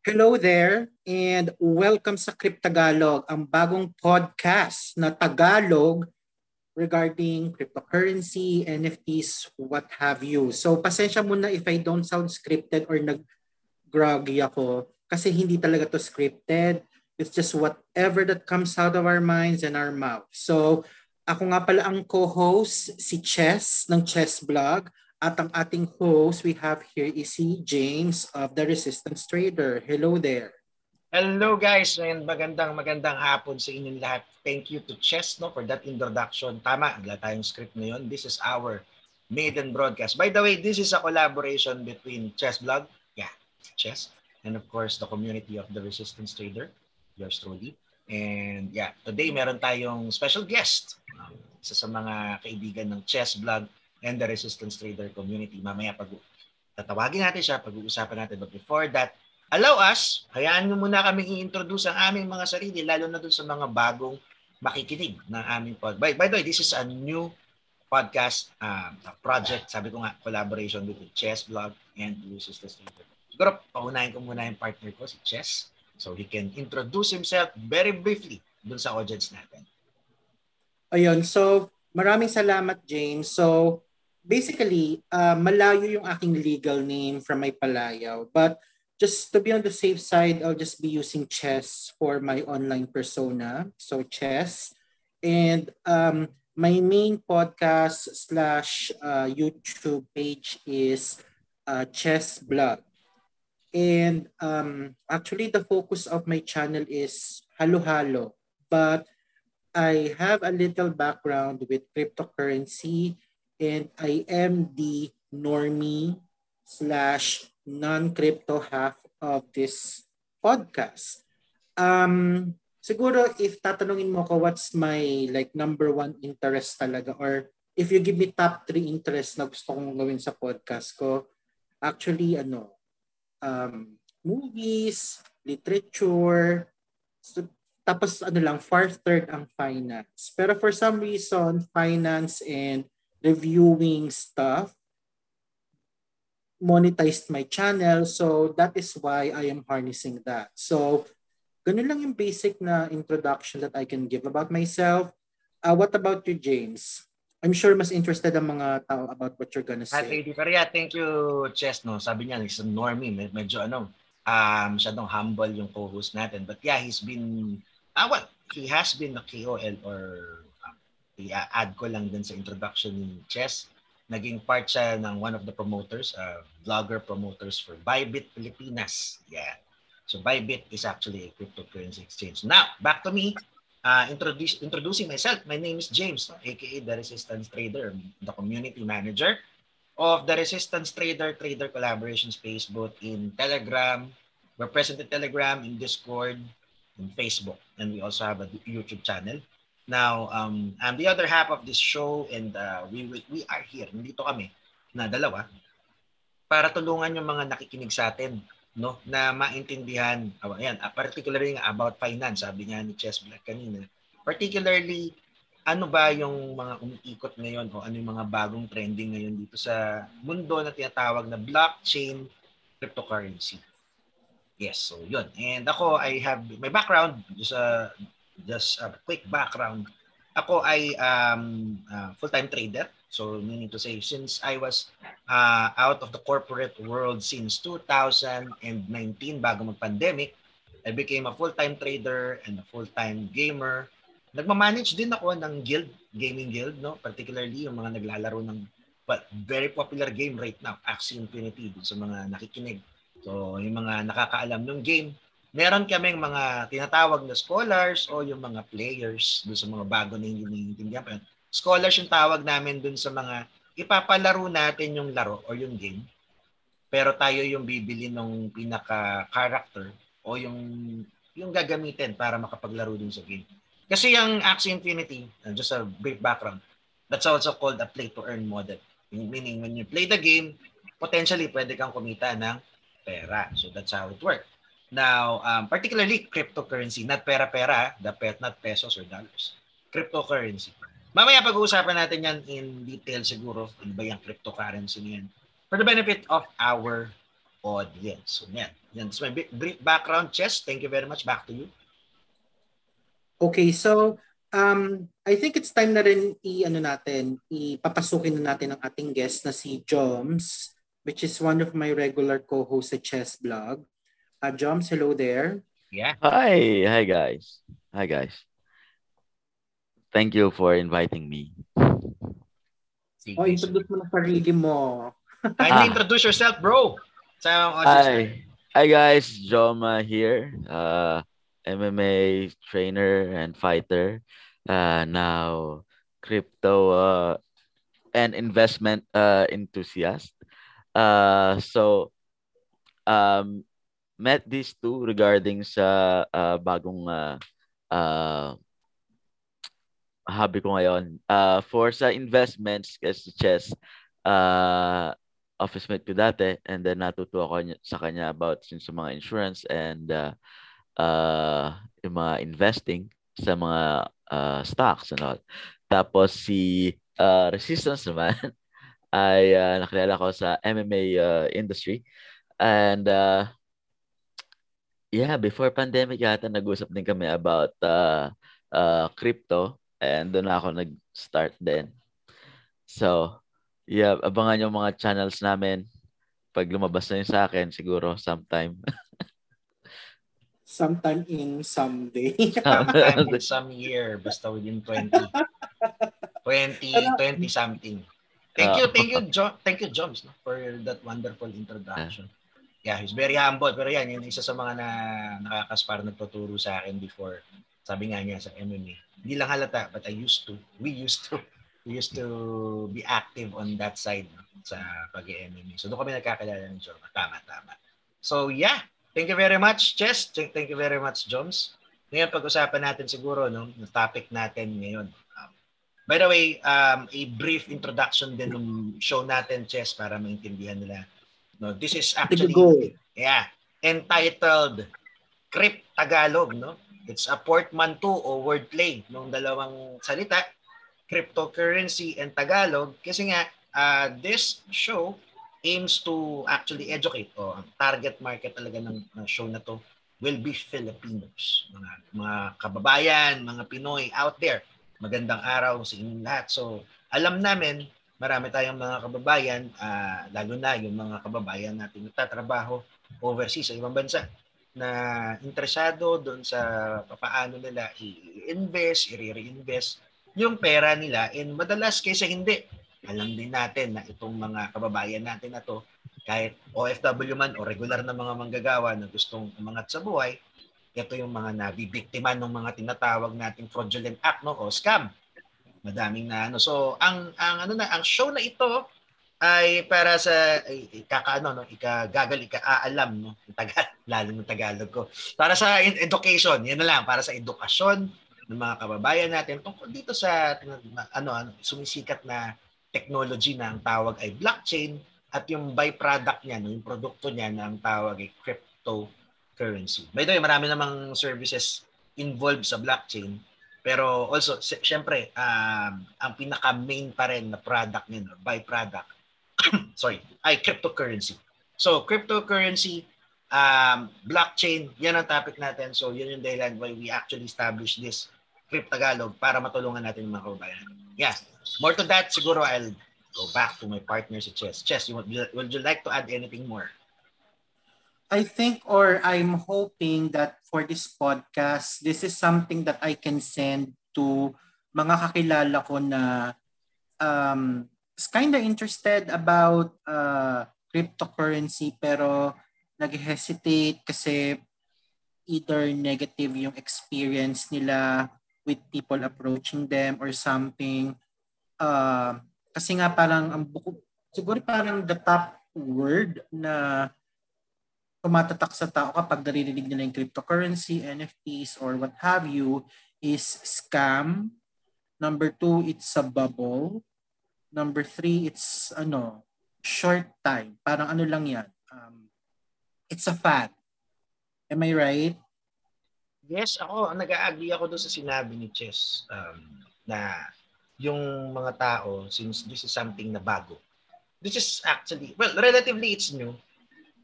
Hello there and welcome sa Cryptagalog, ang bagong podcast na Tagalog regarding cryptocurrency, NFTs, what have you. So pasensya muna if I don't sound scripted or nag-groggy ako kasi hindi talaga to scripted. It's just whatever that comes out of our minds and our mouth. So ako nga pala ang co-host, si Chess ng Chess Blog. At ang ating host we have here is si James of The Resistance Trader. Hello there. Hello guys and magandang magandang hapon sa inyong lahat. Thank you to Chess no for that introduction. Tama, wala tayong script ngayon. This is our maiden broadcast. By the way, this is a collaboration between Chess Blog, yeah, Chess, and of course the community of The Resistance Trader, yours truly. And yeah, today meron tayong special guest. Um, isa sa mga kaibigan ng Chess Blog and the Resistance Trader community. Mamaya pag tatawagin natin siya, pag-uusapan natin. But before that, allow us, hayaan nyo muna kami i-introduce ang aming mga sarili, lalo na dun sa mga bagong makikinig ng aming pod. By, by the way, this is a new podcast uh, project. Sabi ko nga, collaboration with Chess Blog and Resistance Trader. Siguro, paunahin ko muna yung partner ko, si Chess. So he can introduce himself very briefly dun sa audience natin. Ayun, so maraming salamat James. So basically, uh, malayo yung aking legal name from my palayaw. But just to be on the safe side, I'll just be using Chess for my online persona. So Chess. And um, my main podcast slash uh, YouTube page is uh, Chess Blog. And um, actually, the focus of my channel is Halo Halo. But I have a little background with cryptocurrency and I am the normie slash non-crypto half of this podcast. Um, siguro if tatanungin mo ko what's my like number one interest talaga or if you give me top three interests na gusto kong gawin sa podcast ko, actually ano, um, movies, literature, so, tapos ano lang, far third ang finance. Pero for some reason, finance and reviewing stuff monetized my channel so that is why I am harnessing that so ganun lang yung basic na introduction that I can give about myself uh, what about you James I'm sure mas interested ang mga tao about what you're gonna say. At pero yeah, thank you, Chess. No? Sabi niya, he's a normie. Medyo ano, um, masyadong humble yung co-host natin. But yeah, he's been, ah, well, he has been a KOL or i-add ko lang din sa introduction ni Chess. Naging part siya ng one of the promoters, uh, vlogger promoters for Bybit Pilipinas. Yeah. So Bybit is actually a cryptocurrency exchange. Now, back to me. Uh, introduce, introducing myself. My name is James, aka The Resistance Trader, the community manager of the Resistance Trader Trader Collaboration Space both in Telegram, we're present in Telegram, in Discord, in Facebook, and we also have a YouTube channel. Now, um, I'm the other half of this show and uh, we, we are here, nandito kami na dalawa para tulungan yung mga nakikinig sa atin no na maintindihan uh, ayan, uh, particularly about finance sabi niya ni Chess Black kanina. Particularly ano ba yung mga umiikot ngayon o ano yung mga bagong trending ngayon dito sa mundo na tinatawag na blockchain cryptocurrency? Yes so yun. And ako I have my background just a uh, just a quick background. Ako ay um, uh, full-time trader. So meaning to say, since I was uh, out of the corporate world since 2019 bago mag-pandemic, I became a full-time trader and a full-time gamer. Nagmamanage din ako ng guild, gaming guild, no? particularly yung mga naglalaro ng but very popular game right now, Axie Infinity, sa mga nakikinig. So yung mga nakakaalam ng game, meron kaming mga tinatawag na scholars o yung mga players dun sa mga bago na hindi naiintindihan. Scholars yung tawag namin dun sa mga ipapalaro natin yung laro o yung game. Pero tayo yung bibili ng pinaka-character o yung yung gagamitin para makapaglaro dun sa game. Kasi yung Axie Infinity, uh, just a brief background, that's also called a play-to-earn model. Meaning, when you play the game, potentially pwede kang kumita ng pera. So that's how it works. Now, um, particularly cryptocurrency, not pera-pera, the pet, not pesos or dollars. Cryptocurrency. Mamaya pag-uusapan natin yan in detail siguro. Ano ba yung cryptocurrency niyan? For the benefit of our audience. So, yan. Yan. So, my brief background, Chess. Thank you very much. Back to you. Okay, so um, I think it's time na rin i ano natin, ipapasukin na natin ang ating guest na si Joms, which is one of my regular co-hosts sa Chess Blog. Uh, Joms, hello there. Yeah. Hi, hi guys. Hi guys. Thank you for inviting me. Sige, oh, introduce mo na sarili mo. Kindly ah. introduce yourself, bro. Sa Hi. Hi guys, Joma here. Uh, MMA trainer and fighter. Uh, now crypto uh, and investment uh, enthusiast. Uh, so um, met these two regarding sa uh, bagong uh, uh, hobby ko ngayon. Uh, for sa investments kasi chess, uh, office mate ko dati and then natuto ako sa kanya about yung sa mga insurance and uh, uh, yung mga investing sa mga uh, stocks and all. Tapos si uh, Resistance naman ay uh, nakilala ko sa MMA uh, industry and uh, yeah, before pandemic yata nag-usap din kami about uh, uh, crypto And doon ako nag-start din. So, yeah, abangan yung mga channels namin. Pag lumabas na yun sa akin, siguro sometime. sometime in someday. sometime in some year. Basta within 20. 20, 20 something. Thank you, thank you, jo- thank you, Joms, for that wonderful introduction. Yeah, he's very humble. Pero yan, yun isa sa mga na nakakaspar nagtuturo sa akin before. Sabi nga niya sa MMA hindi lang halata, but I used to, we used to, we used to be active on that side sa pag-MMA. So doon kami nagkakilala ng Jorma. Tama, tama. So yeah, thank you very much, Chess. Thank you very much, Joms. Ngayon, pag-usapan natin siguro, no, yung topic natin ngayon. Um, by the way, um, a brief introduction din ng show natin, Chess, para maintindihan nila. No, this is actually, yeah, entitled Crypt Tagalog, no? It's a portmanteau o wordplay ng dalawang salita, cryptocurrency and Tagalog. Kasi nga, uh, this show aims to actually educate o ang target market talaga ng, ng show na to will be Filipinos. Mga, mga kababayan, mga Pinoy out there. Magandang araw sa inyong lahat. So, alam namin, marami tayong mga kababayan, uh, lalo na yung mga kababayan natin nagtatrabaho overseas sa ibang bansa na interesado doon sa paano nila i-invest, i-reinvest yung pera nila and madalas kaysa hindi. Alam din natin na itong mga kababayan natin na to, kahit OFW man o regular na mga manggagawa na gustong umangat sa buhay, ito yung mga nabibiktima ng mga tinatawag nating fraudulent act no o scam. Madaming na ano. So ang ang ano na ang show na ito ay para sa ikakaano no ikagagal ikaaalam no tagal lalo ng Tagalog ko. Para sa education yan na lang para sa edukasyon ng mga kababayan natin. Tungkol dito sa ano, ano sumisikat na technology na ang tawag ay blockchain at yung byproduct niya no yung produkto niya na ang tawag ay cryptocurrency. By the way marami namang services involved sa blockchain pero also syempre um, ang pinaka main pa rin na product niya no, byproduct sorry, ay cryptocurrency. So, cryptocurrency, um, blockchain, yan ang topic natin. So, yun yung dahilan why we actually established this Cryptagalog para matulungan natin yung mga kababayan. Yeah. More to that, siguro I'll go back to my partner si Chess. Chess, you, would you like to add anything more? I think or I'm hoping that for this podcast, this is something that I can send to mga kakilala ko na um, kind of interested about uh, cryptocurrency pero nag-hesitate kasi either negative yung experience nila with people approaching them or something. Uh, kasi nga parang ang buko, siguro parang the top word na tumatatak sa tao kapag naririnig nila yung cryptocurrency, NFTs, or what have you is scam. Number two, it's a bubble. Number three, it's ano, short time. Parang ano lang yan. Um, it's a fad. Am I right? Yes, ako, nag-agree ako doon sa sinabi ni Chess um, na yung mga tao, since this is something na bago, this is actually, well, relatively it's new,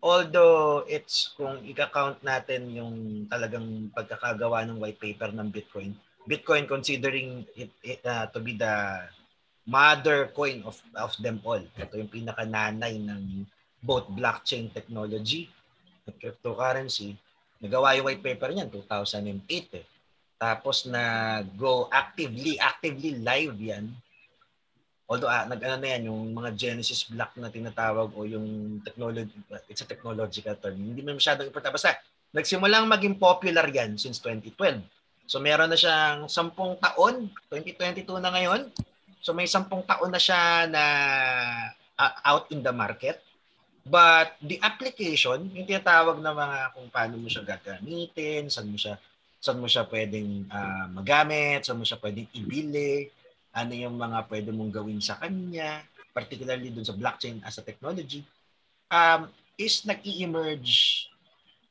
although it's kung i-count natin yung talagang pagkakagawa ng white paper ng Bitcoin, Bitcoin considering it, it uh, to be the mother coin of of them all. Ito yung pinaka-nanay ng both blockchain technology at cryptocurrency. Nagawa yung white paper niyan 2008 eh. Tapos na go actively, actively live yan although ah, nag-ano na yan, yung mga Genesis block na tinatawag o yung technology, it's a technological term. Hindi mo masyadong importante. Basta, nagsimulang maging popular yan since 2012. So meron na siyang 10 taon, 2022 na ngayon. So may 10 taon na siya na uh, out in the market. But the application, yung tinatawag na mga kung paano mo siya gagamitin, saan mo siya saan mo siya pwedeng uh, magamit, saan mo siya pwedeng ibili, ano yung mga pwede mong gawin sa kanya, particularly dun sa blockchain as a technology, um, is nag-emerge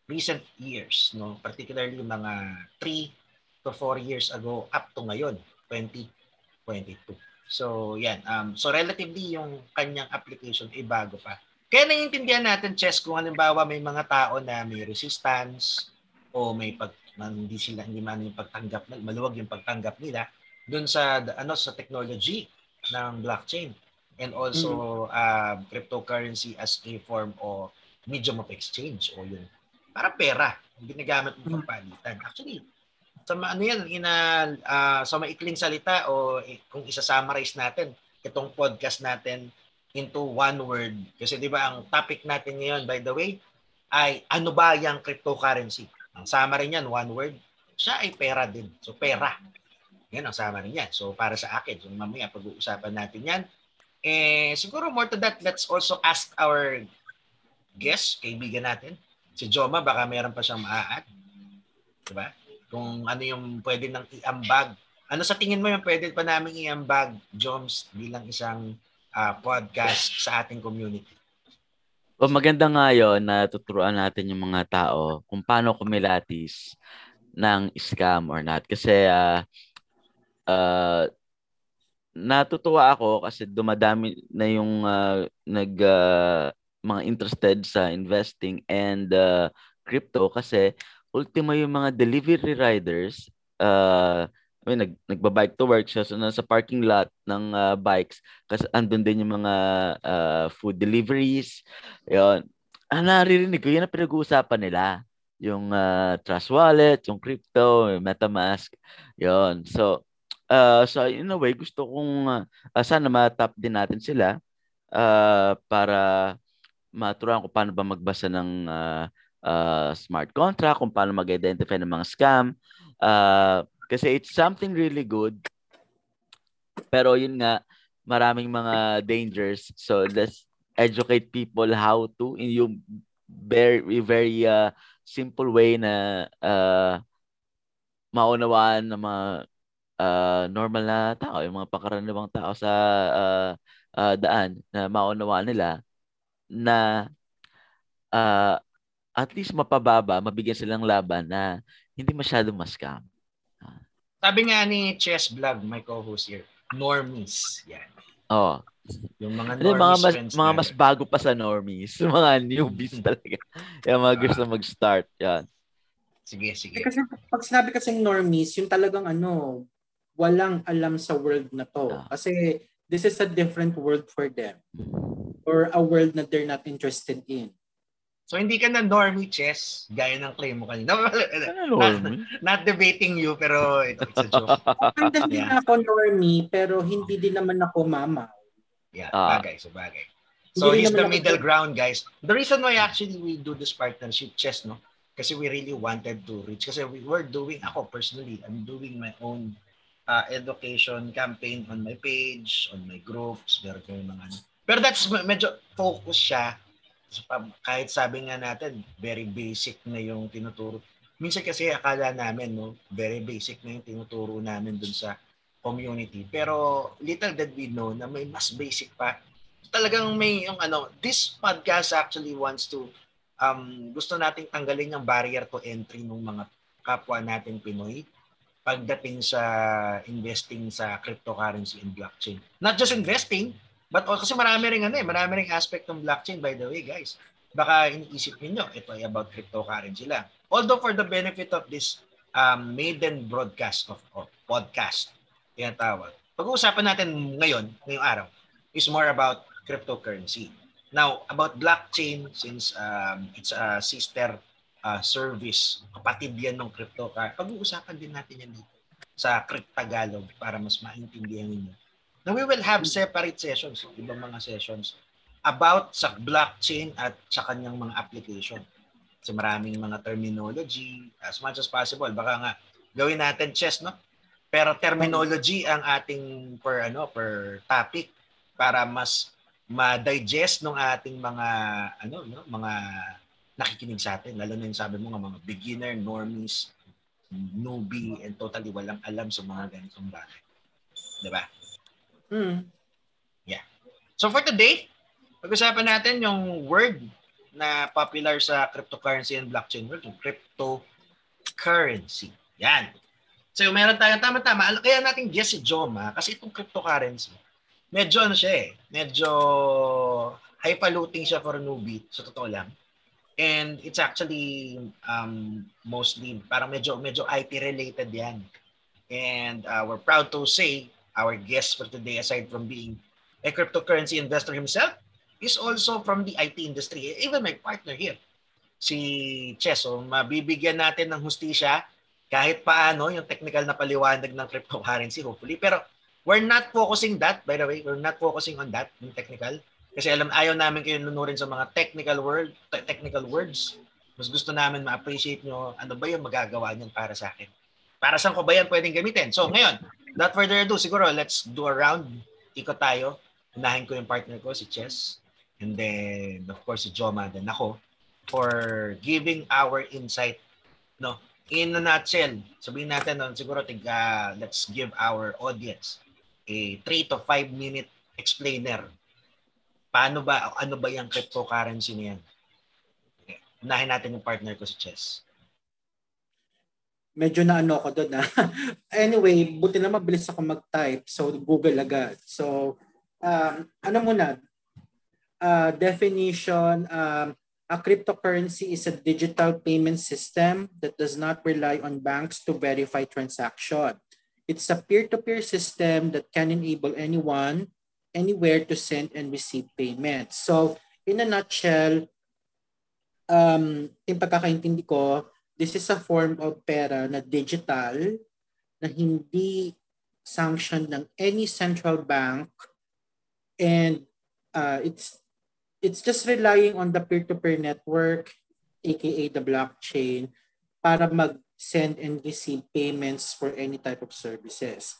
recent years, no? particularly mga 3 to 4 years ago up to ngayon, 2022. So, yan. Um, so, relatively yung kanyang application ay bago pa. Kaya naiintindihan natin, Chess, kung halimbawa may mga tao na may resistance o may pag, hindi sila, hindi man yung pagtanggap, maluwag yung pagtanggap nila, dun sa ano sa technology ng blockchain and also mm. uh, cryptocurrency as a form of medium of exchange o yung para pera ginagamit mo mm. pagpalitan. Actually, sa ano yan, ina, uh, sa maikling salita o eh, kung isa-summarize natin itong podcast natin into one word. Kasi di ba ang topic natin ngayon, by the way, ay ano ba yung cryptocurrency? Ang summary niyan, one word, siya ay pera din. So pera. Yan ang sama rin yan. So para sa akin, so mamaya pag-uusapan natin yan. Eh, siguro more to that, let's also ask our guest, kaibigan natin, si Joma, baka meron pa siyang maa-add. Diba? Kung ano yung pwede nang iambag. Ano sa tingin mo yung pwede pa namin iambag, Joms, bilang isang uh, podcast sa ating community? O maganda nga yun na tuturuan natin yung mga tao kung paano kumilatis ng scam or not. Kasi uh, uh, natutuwa ako kasi dumadami na yung uh, nag uh, mga interested sa investing and uh, crypto kasi ultimo yung mga delivery riders uh, I mean, nag, nagba-bike to work siya so nasa parking lot ng uh, bikes kasi andun din yung mga uh, food deliveries. Yon ah, naririnig ko yun ang pinag-uusapan nila. Yung uh, Trust Wallet, yung crypto, yung MetaMask. Yon so uh, so in a way gusto kong uh, sana ma-tap din natin sila uh, para maturuan ko paano ba magbasa ng uh, uh, smart contract, kung paano mag-identify ng mga scam. Uh, kasi it's something really good. Pero yun nga, maraming mga dangers. So let's educate people how to in yung very very uh, simple way na uh, maunawaan ng mga uh, normal na tao, yung mga pangkaraniwang tao sa uh, uh, daan na maunawaan nila na uh, at least mapababa, mabigyan silang laban na hindi masyadong mascam. Uh, Sabi nga ni Chess Vlog, my co-host here, normies. Yan. Oh. Yung mga normies mga mas, mga mas bago pa sa normies. Mga newbies talaga. yung mga gusto mag-start. Yan. Sige, sige. Kasi pag sinabi kasing normies, yung talagang ano, walang alam sa world na to. Ah. Kasi this is a different world for them. Or a world na they're not interested in. So hindi ka na normie chess, gaya ng claim mo kanina. Ano, not, not debating you, pero it's, it's a joke. Hindi yeah. din ako normie, pero hindi din naman ako mama. Yeah, ah. bagay, so bagay. So hindi he's the middle ako... ground, guys. The reason why actually we do this partnership chess, no? Kasi we really wanted to reach. Kasi we were doing, ako personally, I'm doing my own uh, education campaign on my page, on my groups, meron kami mga ano. Pero that's medyo focus siya. Kahit sabi nga natin, very basic na yung tinuturo. Minsan kasi akala namin, no, very basic na yung tinuturo namin dun sa community. Pero little did we know na may mas basic pa. Talagang may yung ano, this podcast actually wants to um, gusto nating tanggalin yung barrier to entry ng mga kapwa natin Pinoy pagdating sa investing sa cryptocurrency and blockchain. Not just investing, but also kasi marami ring ano eh, marami ring aspect ng blockchain by the way, guys. baka iniisip niyo ito ay about cryptocurrency lang. Although for the benefit of this um, maiden broadcast of, of podcast, tinatawag. Pag-uusapan natin ngayon, ngayong araw, is more about cryptocurrency. Now, about blockchain, since um, it's a sister uh, service, kapatid yan ng cryptocurrency, pag-uusapan din natin yan dito sa Crypt Tagalog para mas maintindihan niyo. Now, we will have separate sessions, ibang mga sessions about sa blockchain at sa kanyang mga application. Kasi maraming mga terminology, as much as possible. Baka nga gawin natin chess, no? Pero terminology ang ating per ano per topic para mas ma-digest ng ating mga ano no mga nakikinig sa atin lalo na yung sabi mo nga mga beginner, normies, newbie and totally walang alam sa mga ganitong bagay. 'Di ba? Mm. Yeah. So for today, pag-usapan natin yung word na popular sa cryptocurrency and blockchain world, yung cryptocurrency. Yan. So meron tayong tama-tama. Kaya natin guess si Joma kasi itong cryptocurrency, medyo ano siya eh, medyo highfalutin siya for a newbie, sa totoo lang. And it's actually um, mostly parang medyo medyo IT related 'yan. And uh, we're proud to say our guest for today aside from being a cryptocurrency investor himself is also from the IT industry. Even my partner here, si Cheso, mabibigyan natin ng hustisya kahit paano yung technical na paliwanag ng cryptocurrency hopefully pero we're not focusing that by the way we're not focusing on that yung technical kasi alam ayaw namin kayo nunurin sa mga technical word technical words. Mas gusto namin ma-appreciate nyo ano ba yung magagawa niyan para sa akin? Para saan ko ba yan pwedeng gamitin? So ngayon not further ado siguro let's do a round. Ikot tayo. Unahin ko yung partner ko si Chess. And then of course si Joma then ako for giving our insight no? In a nutshell, sabihin natin, no, siguro tiga, let's give our audience a 3 to 5 minute explainer. Paano ba, ano ba yung cryptocurrency na yan? Unahin natin yung partner ko si Chess. Medyo na ano ko doon na. anyway, buti na mabilis ako mag-type. So, Google agad. So, um, ano muna? Uh, definition, um, A cryptocurrency is a digital payment system that does not rely on banks to verify transaction. It's a peer-to-peer system that can enable anyone, anywhere to send and receive payments. So, in a nutshell, um, yung pagkakaintindi ko, this is a form of pera na digital na hindi sanctioned ng any central bank and uh, it's it's just relying on the peer-to-peer network, aka the blockchain, para mag-send and receive payments for any type of services.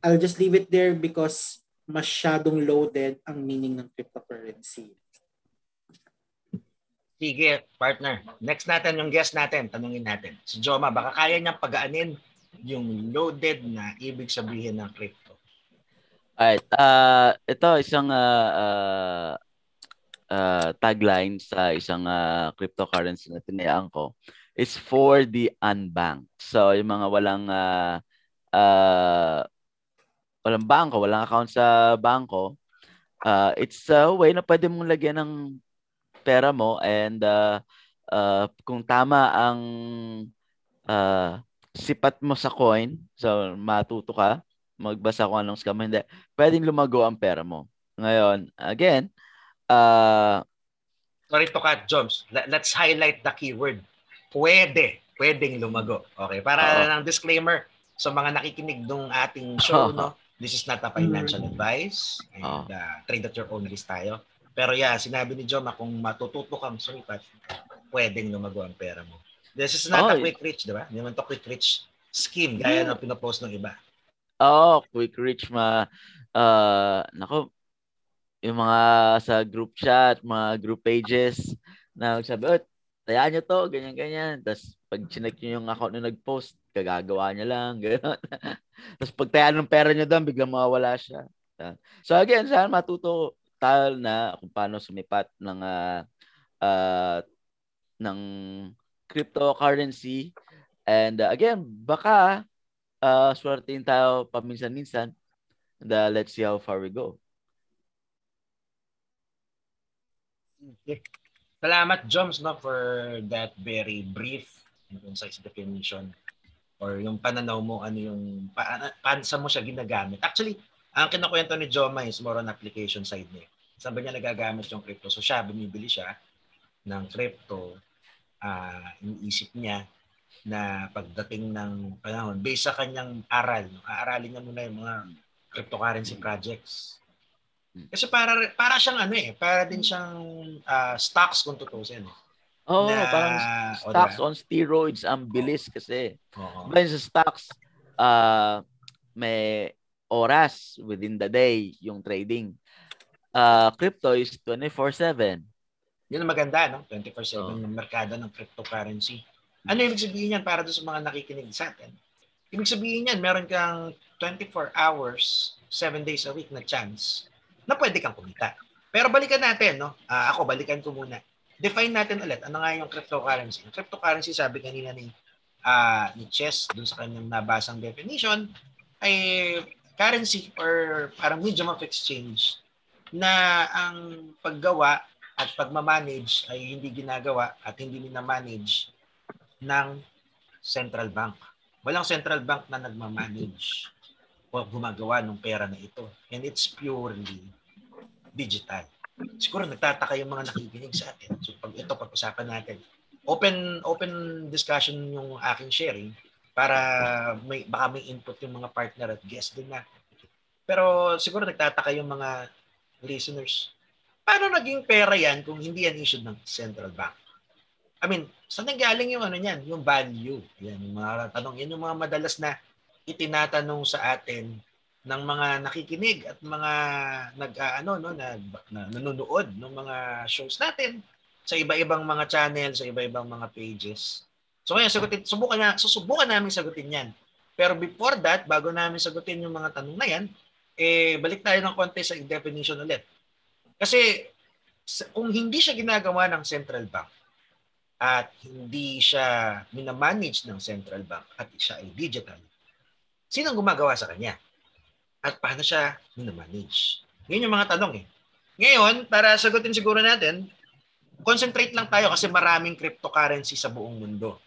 I'll just leave it there because masyadong loaded ang meaning ng cryptocurrency. Sige, partner. Next natin yung guest natin, tanungin natin. Si Joma, baka kaya niyang pagaanin yung loaded na ibig sabihin ng crypto. Alright, uh, ito isang uh, uh, uh, tagline sa isang uh, cryptocurrency na tinayaan ko is for the unbanked. So, yung mga walang uh, uh, walang bangko, walang account sa bangko, uh, it's a way na pwede mong lagyan ng pera mo and uh, uh, kung tama ang uh, sipat mo sa coin, so matuto ka, magbasa kung anong scam, hindi, pwedeng lumago ang pera mo. Ngayon, again, uh, sorry to cut, Joms. Let's highlight the keyword. Pwede. Pwedeng lumago. Okay, para uh, ng disclaimer sa so mga nakikinig ng ating show, no? This is not a financial advice and uh-huh. uh, trade at your own risk tayo. Pero yeah, sinabi ni Joma, kung matututo kang sumipat, pwedeng lumago ang pera mo. This is not oh, a quick reach, di ba? Hindi naman to quick reach scheme gaya yeah. ng pinopost ng iba. Oh, quick reach ma uh, nako yung mga sa group chat, mga group pages na magsabi, oh, tayaan nyo to, ganyan-ganyan. Tapos pag chinek nyo yung account na nag-post, kagagawa niya lang, gano'n. Tapos pag tayaan ng pera nyo doon, biglang mawawala siya. So again, saan matuto tayo na kung paano sumipat ng uh, uh, ng cryptocurrency. And uh, again, baka uh, swertein tayo paminsan-minsan. And let's see how far we go. Okay. Salamat, Joms, no, for that very brief and concise definition or yung pananaw mo, ano yung, pa, paano mo siya ginagamit. Actually, ang kinukwento ni Joma is more on application side niya. Saan ba niya nagagamit yung crypto? So siya, bumibili siya ng crypto, uh, iniisip niya na pagdating ng panahon, based sa kanyang aral, no? aaralin niya muna yung mga cryptocurrency projects Hmm. Kasi para para siyang ano eh, para din siyang uh, stocks kung tutusin. Oo, oh, parang stocks on steroids ang bilis kasi. Oo. Diba sa stocks, uh, may oras within the day yung trading. Uh, crypto is 24/7. Yun ang maganda, no? 24/7 oh. yung merkado ng cryptocurrency. Ano ibig sabihin yan para doon sa mga nakikinig sa atin? Ibig sabihin yan, meron kang 24 hours, 7 days a week na chance na pwede kang kumita. Pero balikan natin, no? Uh, ako, balikan ko muna. Define natin ulit, ano nga yung cryptocurrency? Yung cryptocurrency, sabi kanina ni, uh, ni Chess, dun sa kanyang nabasang definition, ay currency or parang medium of exchange na ang paggawa at pagmamanage ay hindi ginagawa at hindi minamanage ng central bank. Walang central bank na nagmamanage o gumagawa ng pera na ito. And it's purely digital. Siguro nagtataka yung mga nakikinig sa atin. So pag ito pag-usapan natin, open open discussion yung aking sharing para may baka may input yung mga partner at guest din na. Pero siguro nagtataka yung mga listeners. Paano naging pera yan kung hindi yan issued ng central bank? I mean, saan nanggaling yung ano niyan? Yung value. Yan, yung mga tanong. Yan yung mga madalas na itinatanong sa atin ng mga nakikinig at mga nag uh, ano no nag na, nanonood ng mga shows natin sa iba-ibang mga channel, sa iba-ibang mga pages. So ngayon sagutin subukan na susubukan namin sagutin 'yan. Pero before that, bago namin sagutin yung mga tanong na 'yan, eh balik tayo ng konti sa definition ulit. Kasi kung hindi siya ginagawa ng central bank at hindi siya minamanage ng central bank at siya ay digital, sino ang gumagawa sa kanya? At paano siya minamanage? Yun yung mga tanong eh. Ngayon, para sagutin siguro natin, concentrate lang tayo kasi maraming cryptocurrency sa buong mundo.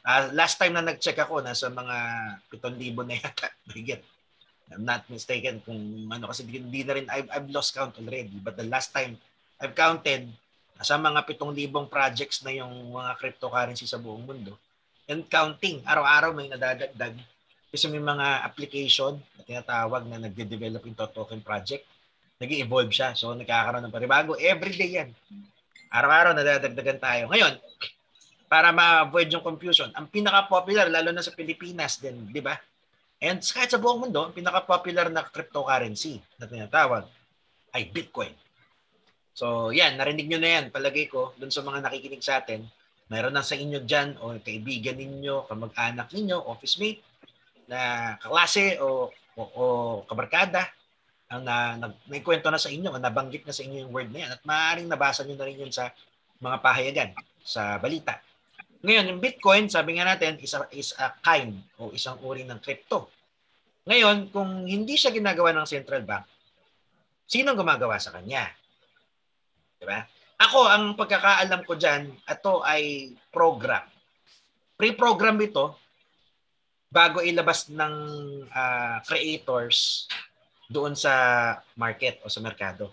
Uh, last time na nag-check ako, nasa mga 7,000 na yata. Higit. I'm not mistaken kung ano kasi hindi na rin, I've, I've lost count already. But the last time I've counted, nasa mga 7,000 projects na yung mga cryptocurrency sa buong mundo. And counting, araw-araw may nadadagdag kasi may mga application tinatawag na nagde-develop into token project. nag evolve siya. So, nagkakaroon ng paribago. Everyday yan. Araw-araw nadadagdagan tayo. Ngayon, para ma-avoid yung confusion, ang pinaka-popular, lalo na sa Pilipinas din, di ba? And kahit sa buong mundo, ang pinaka-popular na cryptocurrency na tinatawag ay Bitcoin. So, yan, narinig nyo na yan. Palagay ko, dun sa mga nakikinig sa atin, mayroon na sa inyo dyan o kaibigan ninyo, kamag-anak ninyo, office mate, na kaklase o, o, o kabarkada ang na, na, may kwento na sa inyo, nabanggit na sa inyo yung word na yan at maaaring nabasa nyo na rin yun sa mga pahayagan, sa balita. Ngayon, yung Bitcoin, sabi nga natin, is a, is a kind o isang uri ng crypto. Ngayon, kung hindi siya ginagawa ng central bank, sino gumagawa sa kanya? Diba? Ako, ang pagkakaalam ko dyan, ito ay program. Pre-program ito bago ilabas ng uh, creators doon sa market o sa merkado.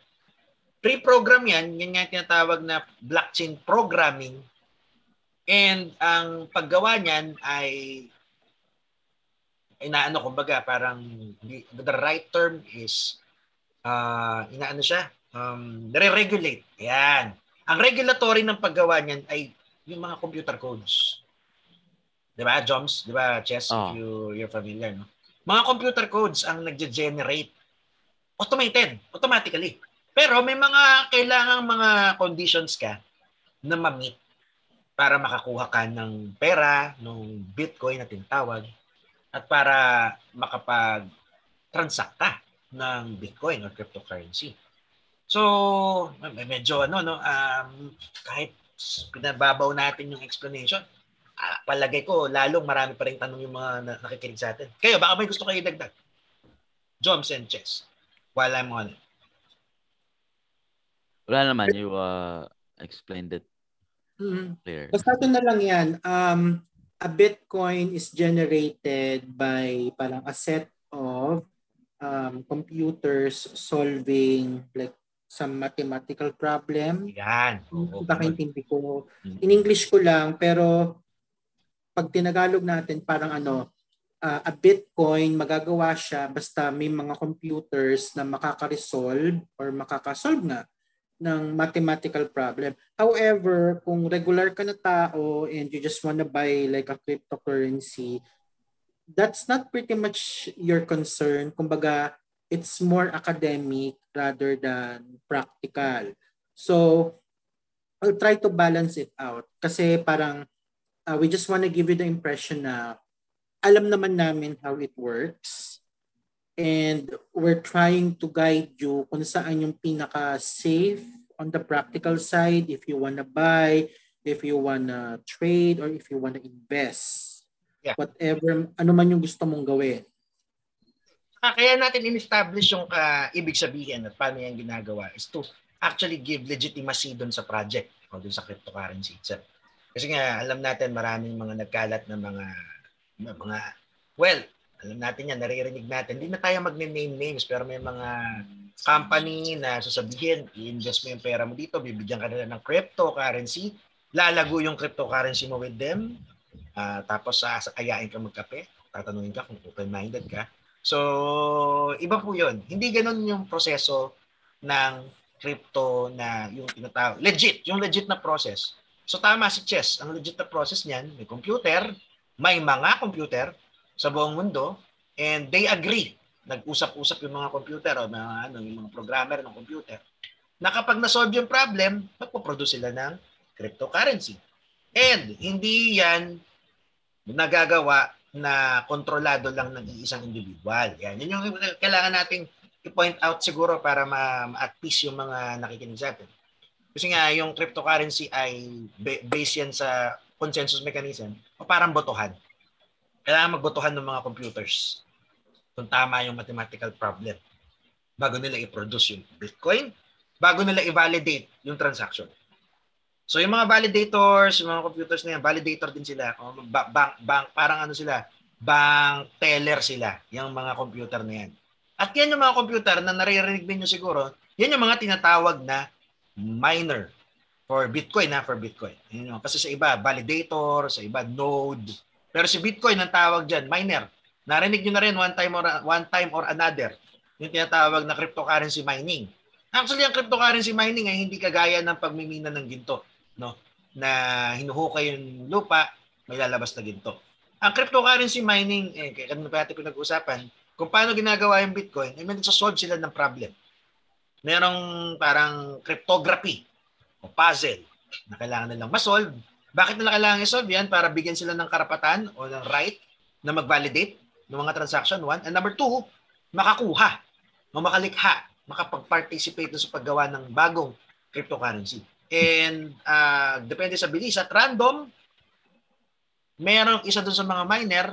Pre-program yan, yan nga tinatawag na blockchain programming. And ang paggawa niyan ay inaano kumbaga parang the right term is uh, inaano siya um regulate yan ang regulatory ng paggawa niyan ay yung mga computer codes 'Di ba, Joms? 'Di ba, Chess, oh. if you you're familiar, no? Mga computer codes ang nagge-generate automated, automatically. Pero may mga kailangang mga conditions ka na ma-meet para makakuha ka ng pera, ng Bitcoin na tinatawag, at para makapag-transact ka ng Bitcoin or cryptocurrency. So, medyo ano no, um, kahit pinababaw natin yung explanation, uh, palagay ko, lalong marami pa rin tanong yung mga nakikinig sa atin. Kayo, baka may gusto kayo idagdag? Joms and Chess, while I'm on it. Wala naman, you uh, explained it Mm. Clear. Basta ito na lang yan. Um, a Bitcoin is generated by parang a set of um, computers solving like some mathematical problem. Yan. Kung Oo, Nakakaintindi ko. Mm. In English ko lang, pero pag tinagalog natin, parang ano, uh, a Bitcoin, magagawa siya basta may mga computers na makaka-resolve or makaka-solve nga ng mathematical problem. However, kung regular ka na tao and you just wanna buy like a cryptocurrency, that's not pretty much your concern. Kumbaga, it's more academic rather than practical. So, I'll try to balance it out. Kasi parang uh, we just wanna give you the impression na alam naman namin how it works and we're trying to guide you kung saan yung pinaka-safe on the practical side if you wanna buy, if you wanna trade, or if you wanna invest. Yeah. Whatever, ano man yung gusto mong gawin. Ah, kaya natin in-establish yung uh, ibig sabihin at paano yan ginagawa is to actually give legitimacy doon sa project o doon sa cryptocurrency itself. Kasi nga, alam natin maraming mga nagkalat na mga, mga well, alam natin yan, naririnig natin. Hindi na tayo mag-name names pero may mga company na sasabihin, i-invest mo yung pera mo dito, bibigyan ka nila ng cryptocurrency, lalago yung cryptocurrency mo with them, uh, tapos sa uh, ayain ka magkape, tatanungin ka kung open-minded ka. So, iba po yun. Hindi ganun yung proseso ng crypto na yung tinatawag. Legit, yung legit na process. So, tama si Chess. Ang legit na process niyan, may computer, may mga computer sa buong mundo, and they agree nag-usap-usap yung mga computer o mga ano, yung mga programmer ng computer, na kapag na-solve yung problem, magpo-produce sila ng cryptocurrency. And hindi yan nagagawa na kontrolado lang ng isang individual. Yan. Yun yung kailangan nating i-point out siguro para ma- at peace yung mga nakikinig sa atin. Kasi nga, yung cryptocurrency ay based yan sa consensus mechanism o parang botohan. Kailangan magbotohan ng mga computers kung tama yung mathematical problem bago nila i-produce yung Bitcoin, bago nila i-validate yung transaction. So yung mga validators, yung mga computers na yan, validator din sila. Bank, bank, parang ano sila, bank teller sila, yung mga computer na yan. At yan yung mga computer na naririnig din nyo siguro, yan yung mga tinatawag na miner for Bitcoin na for Bitcoin. Yun, kasi sa iba, validator, sa iba, node. Pero si Bitcoin, ang tawag dyan, miner. Narinig niyo na rin one time or one time or another yung tinatawag na cryptocurrency mining. Actually, ang cryptocurrency mining ay hindi kagaya ng pagmimina ng ginto, no? Na hinuhukay yung lupa, may lalabas na ginto. Ang cryptocurrency mining, eh, kaya kanina pa natin pinag-usapan, kung paano ginagawa yung Bitcoin, ay may solve sila ng problem. Merong parang cryptography o puzzle na kailangan nilang ma-solve. Bakit nila kailangan i-solve yan? Para bigyan sila ng karapatan o ng right na mag-validate ng mga transaction, one. And number two, makakuha, o makalikha, makapag-participate sa paggawa ng bagong cryptocurrency. And uh, depende sa bilis. At random, merong isa doon sa mga miner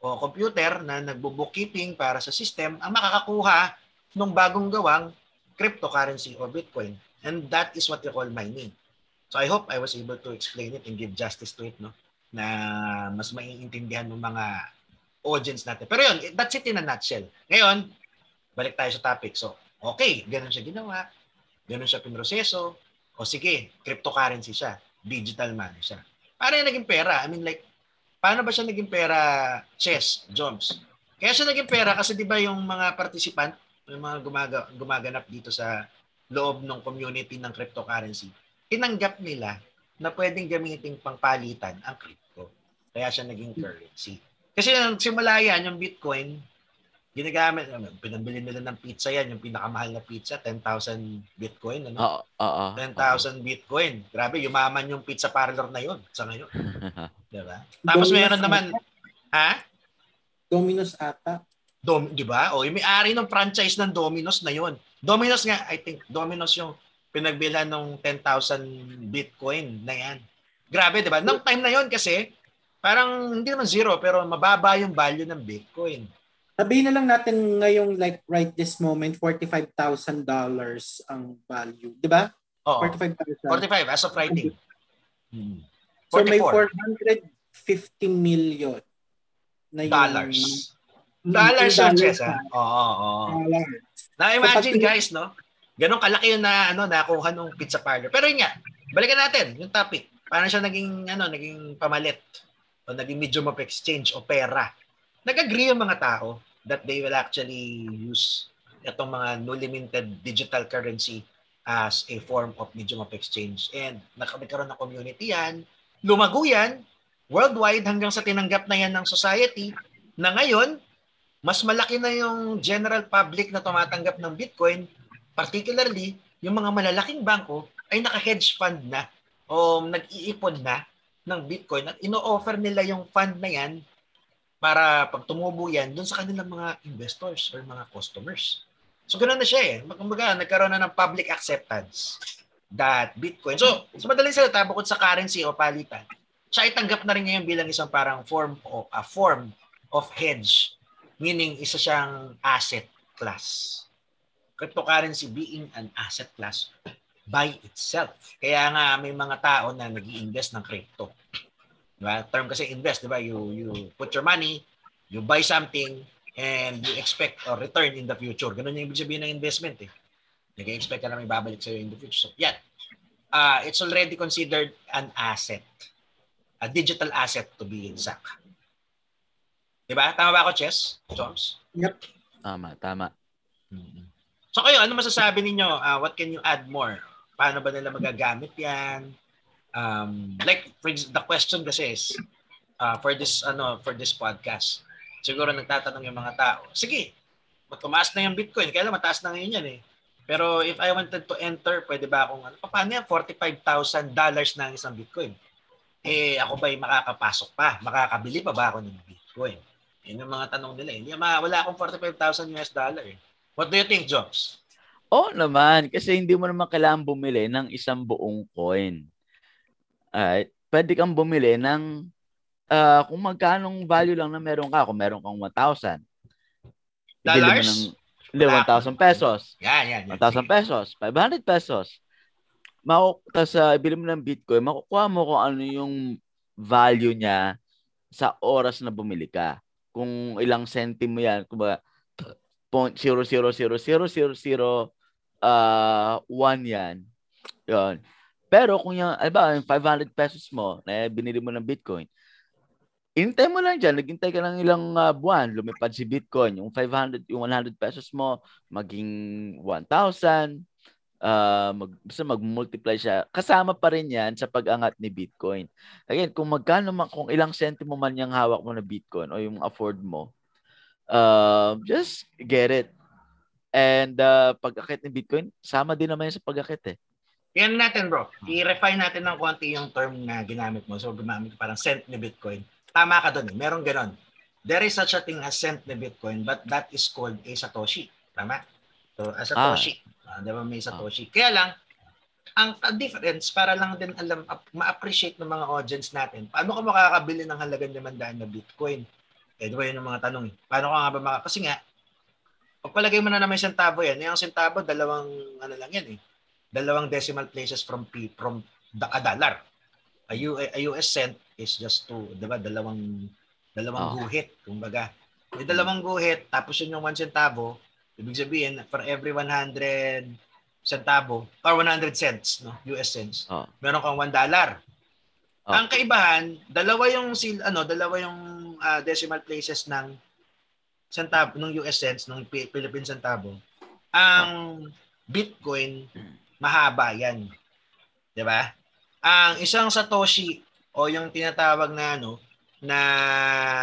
o computer na nagbo-bookkeeping para sa system ang makakakuha ng bagong gawang cryptocurrency or Bitcoin. And that is what you call mining. So I hope I was able to explain it and give justice to it, no? Na mas maiintindihan ng mga audience natin. Pero yun, that's it in a nutshell. Ngayon, balik tayo sa topic. So, okay, ganun siya ginawa. Ganun siya pinroseso. O sige, cryptocurrency siya. Digital money siya. Para yung naging pera. I mean like, paano ba siya naging pera, Chess, Joms? Kaya siya naging pera kasi di ba yung mga participant, yung mga gumaga, gumaganap dito sa loob ng community ng cryptocurrency, tinanggap nila na pwedeng gamitin pangpalitan ang crypto. Kaya siya naging currency. Kasi nang simula yan, yung Bitcoin, ginagamit, ano, pinambili nila ng pizza yan, yung pinakamahal na pizza, 10,000 Bitcoin. Ano? Oo, oo. 10,000 Bitcoin. Grabe, yumaman yung pizza parlor na yun sa ngayon. diba? Tapos meron naman, ha? Domino's ata. Dom, di ba? O, yung may-ari ng franchise ng Domino's na yun. Domino's nga, I think, Domino's yung pinagbilan ng 10,000 Bitcoin na yan. Grabe, di ba? Nung time na yon kasi, parang hindi naman zero, pero mababa yung value ng Bitcoin. Sabihin na lang natin ngayong like right this moment, $45,000 ang value. Di ba? Oo. 45,000. 45 as of writing. Hmm. So may 44. 450 million na yung dollars. Mm, Dollars yung Jess, ha? na. Oo, oo. Na-imagine So, guys, no? Ganon kalaki yung na, ano, nakuha nung pizza parlor. Pero yun nga, balikan natin yung topic. Paano siya naging, ano, naging pamalit o naging medium of exchange o pera. Nag-agree yung mga tao that they will actually use itong mga newly minted digital currency as a form of medium of exchange. And nag- nagkaroon ng community yan. Lumago yan worldwide hanggang sa tinanggap na yan ng society na ngayon, mas malaki na yung general public na tumatanggap ng Bitcoin, particularly yung mga malalaking bangko ay naka-hedge fund na o nag-iipon na ng Bitcoin at ino-offer nila yung fund na yan para pag tumubo yan dun sa kanilang mga investors or mga customers. So ganoon na siya eh. Kumbaga, nagkaroon na ng public acceptance that Bitcoin. So, sa madaling salita, bukod sa currency o palitan, siya ay tanggap na rin ngayon bilang isang parang form of a form of hedge meaning isa siyang asset class. Cryptocurrency being an asset class by itself. Kaya nga may mga tao na nag invest ng crypto. Diba? Term kasi invest, di ba? You, you put your money, you buy something, and you expect a return in the future. Ganun yung ibig sabihin ng investment eh. Nag-expect ka na may babalik sa'yo in the future. So, yan. Uh, it's already considered an asset. A digital asset to be exact. Diba? Tama ba ako, Chess? Joms? Yep. Tama, tama. So kayo, ano masasabi ninyo? Uh, what can you add more? Paano ba nila magagamit yan? Um, like, for the question kasi is, uh, for this ano for this podcast, siguro nagtatanong yung mga tao, sige, tumaas na yung Bitcoin. Kaya lang mataas na ngayon yan eh. Pero if I wanted to enter, pwede ba akong, ano, paano yan? $45,000 na ang isang Bitcoin. Eh, ako ba'y makakapasok pa? Makakabili pa ba ako ng Bitcoin? Yun yung mga tanong nila. eh. Hindi, ma- wala akong 45,000 US dollar eh. What do you think, Jobs? Oo naman, kasi hindi mo naman kailangan bumili ng isang buong coin. Alright? Pwede kang bumili ng ah, kung magkanong value lang na meron ka. Kung meron kang 1,000. bibili mo Dollars? ng hindi, Wala. 1,000 pesos. Yan, yan. yan. 1,000 pesos. 500 pesos. Maku Tapos uh, ibili mo ng Bitcoin, makukuha mo kung ano yung value niya sa oras na bumili ka. Kung ilang centimo yan, kumbaga, 0.0000000 uh, one yan. Yun. Pero kung yung, alba, yung 500 pesos mo na binili mo ng Bitcoin, Hintay mo lang dyan, naghintay ka ng ilang uh, buwan, lumipad si Bitcoin, yung 500, yung 100 pesos mo, maging 1,000, uh, mag, basta mag-multiply siya. Kasama pa rin yan sa pag-angat ni Bitcoin. Again, kung magkano man, kung ilang sentimo man yung hawak mo na Bitcoin o yung afford mo, uh, just get it. And uh, pag-akit ni Bitcoin, sama din naman yan sa pag-akit eh. Yan natin, bro. I-refine natin ng konti yung term na ginamit mo. So, gumamit parang cent ni Bitcoin. Tama ka doon. Eh. Meron ganon. There is such a thing as cent ni Bitcoin, but that is called a Satoshi. Tama? So, a Satoshi. Ah. Di ba may Satoshi? Kaya lang, ang ang difference, para lang din alam, ap- ma-appreciate ng mga audience natin, paano ka makakabili ng halagang 500 na Bitcoin? Eh, di ba yun yung mga tanong eh. Paano ka nga ba maka... Kasi nga, pagpalagay mo na naman yung centavo yan, yung centavo, dalawang, ano lang yan eh, dalawang decimal places from P, from the, a dollar. A, U, a US cent is just two, di ba, dalawang, dalawang Oh. guhit, kumbaga. May dalawang guhit, tapos yun yung 1 centavo, ibig sabihin, for every 100 centavo, or 100 cents, no, US cents, Oh. meron kang 1 dollar. Oh. Ang kaibahan, dalawa yung sil ano, dalawa yung ah, decimal places ng centavo ng US cents ng Pi- Philippine centavo. Ang Bitcoin mahaba 'yan. 'Di ba? Ang isang satoshi o yung tinatawag na ano na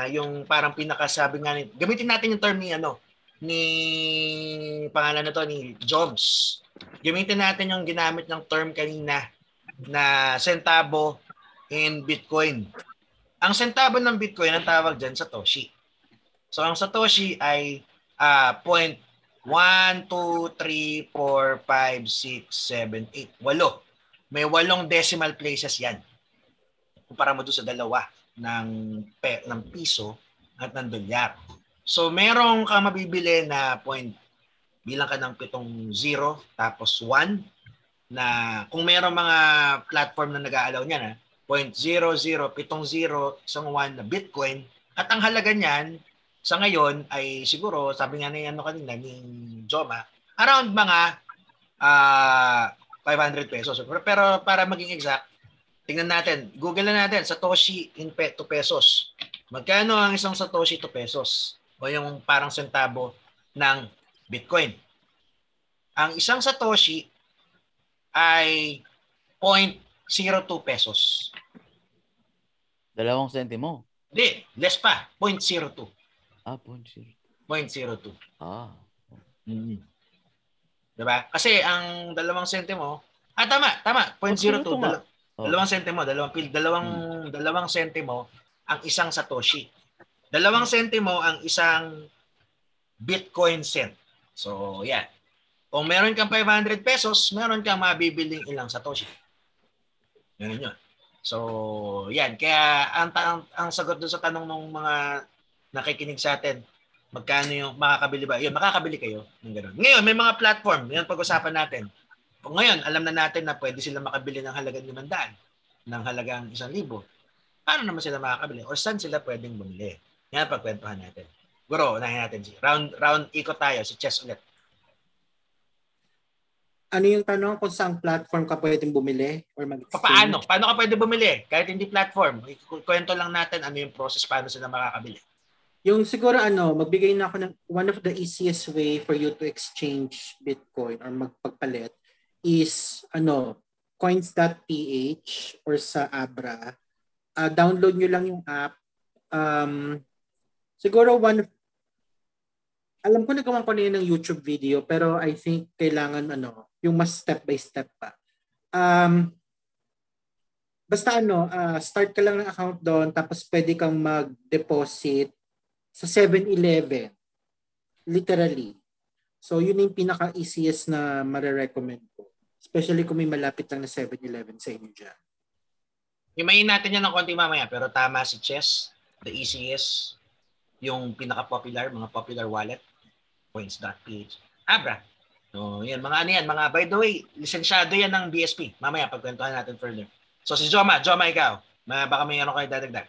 yung parang pinakasabi nga gamitin natin yung term ni ano ni pangalan na to ni Jobs. Gamitin natin yung ginamit ng term kanina na centavo in Bitcoin. Ang centavo ng Bitcoin ang tawag dyan Satoshi. So ang Satoshi ay point 1, 2, 3, 4, 5, 6, 7, 8. Walo. May walong decimal places yan. Kumpara mo doon sa dalawa ng, pe, ng piso at ng dolyar. So merong ka mabibili na point bilang ka ng pitong zero tapos 1 na kung merong mga platform na nag-aalaw niyan ha, 0.0070 isang 1 na Bitcoin at ang halaga niyan sa ngayon ay siguro sabi nga ni ano kanina ni Joma around mga uh, 500 pesos. Pero para maging exact, tingnan natin, Google na natin, Satoshi in pe- to pesos. Magkano ang isang Satoshi to pesos? O yung parang sentabo ng Bitcoin. Ang isang Satoshi ay 0.02 pesos. Dalawang sentimo? Hindi, less pa. 0.02. Ah, 0.02. 0.02. Ah. Mm-hmm. Diba? Kasi ang dalawang sentimo, ah tama, tama, 0.02. Dal- oh. Dalawang sentimo, dalawang pil, dalawang hmm. dalawang sentimo ang isang satoshi. Dalawang sentimo ang isang Bitcoin cent. So, yeah. Kung meron kang 500 pesos, meron kang mabibiling ilang satoshi. Yan yun. So, yan. Kaya ang, ang, ang sagot doon sa tanong ng mga nakikinig sa atin, Magkano yung makakabili ba? Yun, makakabili kayo ng ganun. Ngayon, may mga platform. Yan pag-usapan natin. Ngayon, alam na natin na pwede sila makabili ng halagang 500, ng halagang 1,000. Paano naman sila makakabili? O saan sila pwedeng bumili? Yan pagkwentuhan natin. Guro, unahin natin si round round ikot tayo si Chess ulit. Ano yung tanong kung saan platform ka pwedeng bumili or mag Paano? Paano ka pwede bumili? Kahit hindi platform. Kwento lang natin ano yung process paano sila makakabili. Yung siguro ano, magbigay na ako ng one of the easiest way for you to exchange Bitcoin or magpagpalit is ano, coins.ph or sa Abra. Uh, download nyo lang yung app. Um, siguro one alam ko nagawa ko na yun ng YouTube video pero I think kailangan ano, yung mas step by step pa. Um, basta ano, uh, start ka lang ng account doon tapos pwede kang mag-deposit sa 7-Eleven. Literally. So, yun yung pinaka-easiest na marirecommend ko. Especially kung may malapit lang na 7-Eleven sa inyo dyan. Himayin natin yan ng konti mamaya, pero tama si Chess, the easiest, yung pinaka-popular, mga popular wallet, points.ph. Abra. So, yan, mga ano yan, mga, by the way, lisensyado yan ng BSP. Mamaya, pagkwentuhan natin further. So, si Joma, Joma, ikaw, baka may ano kayo dadagdag.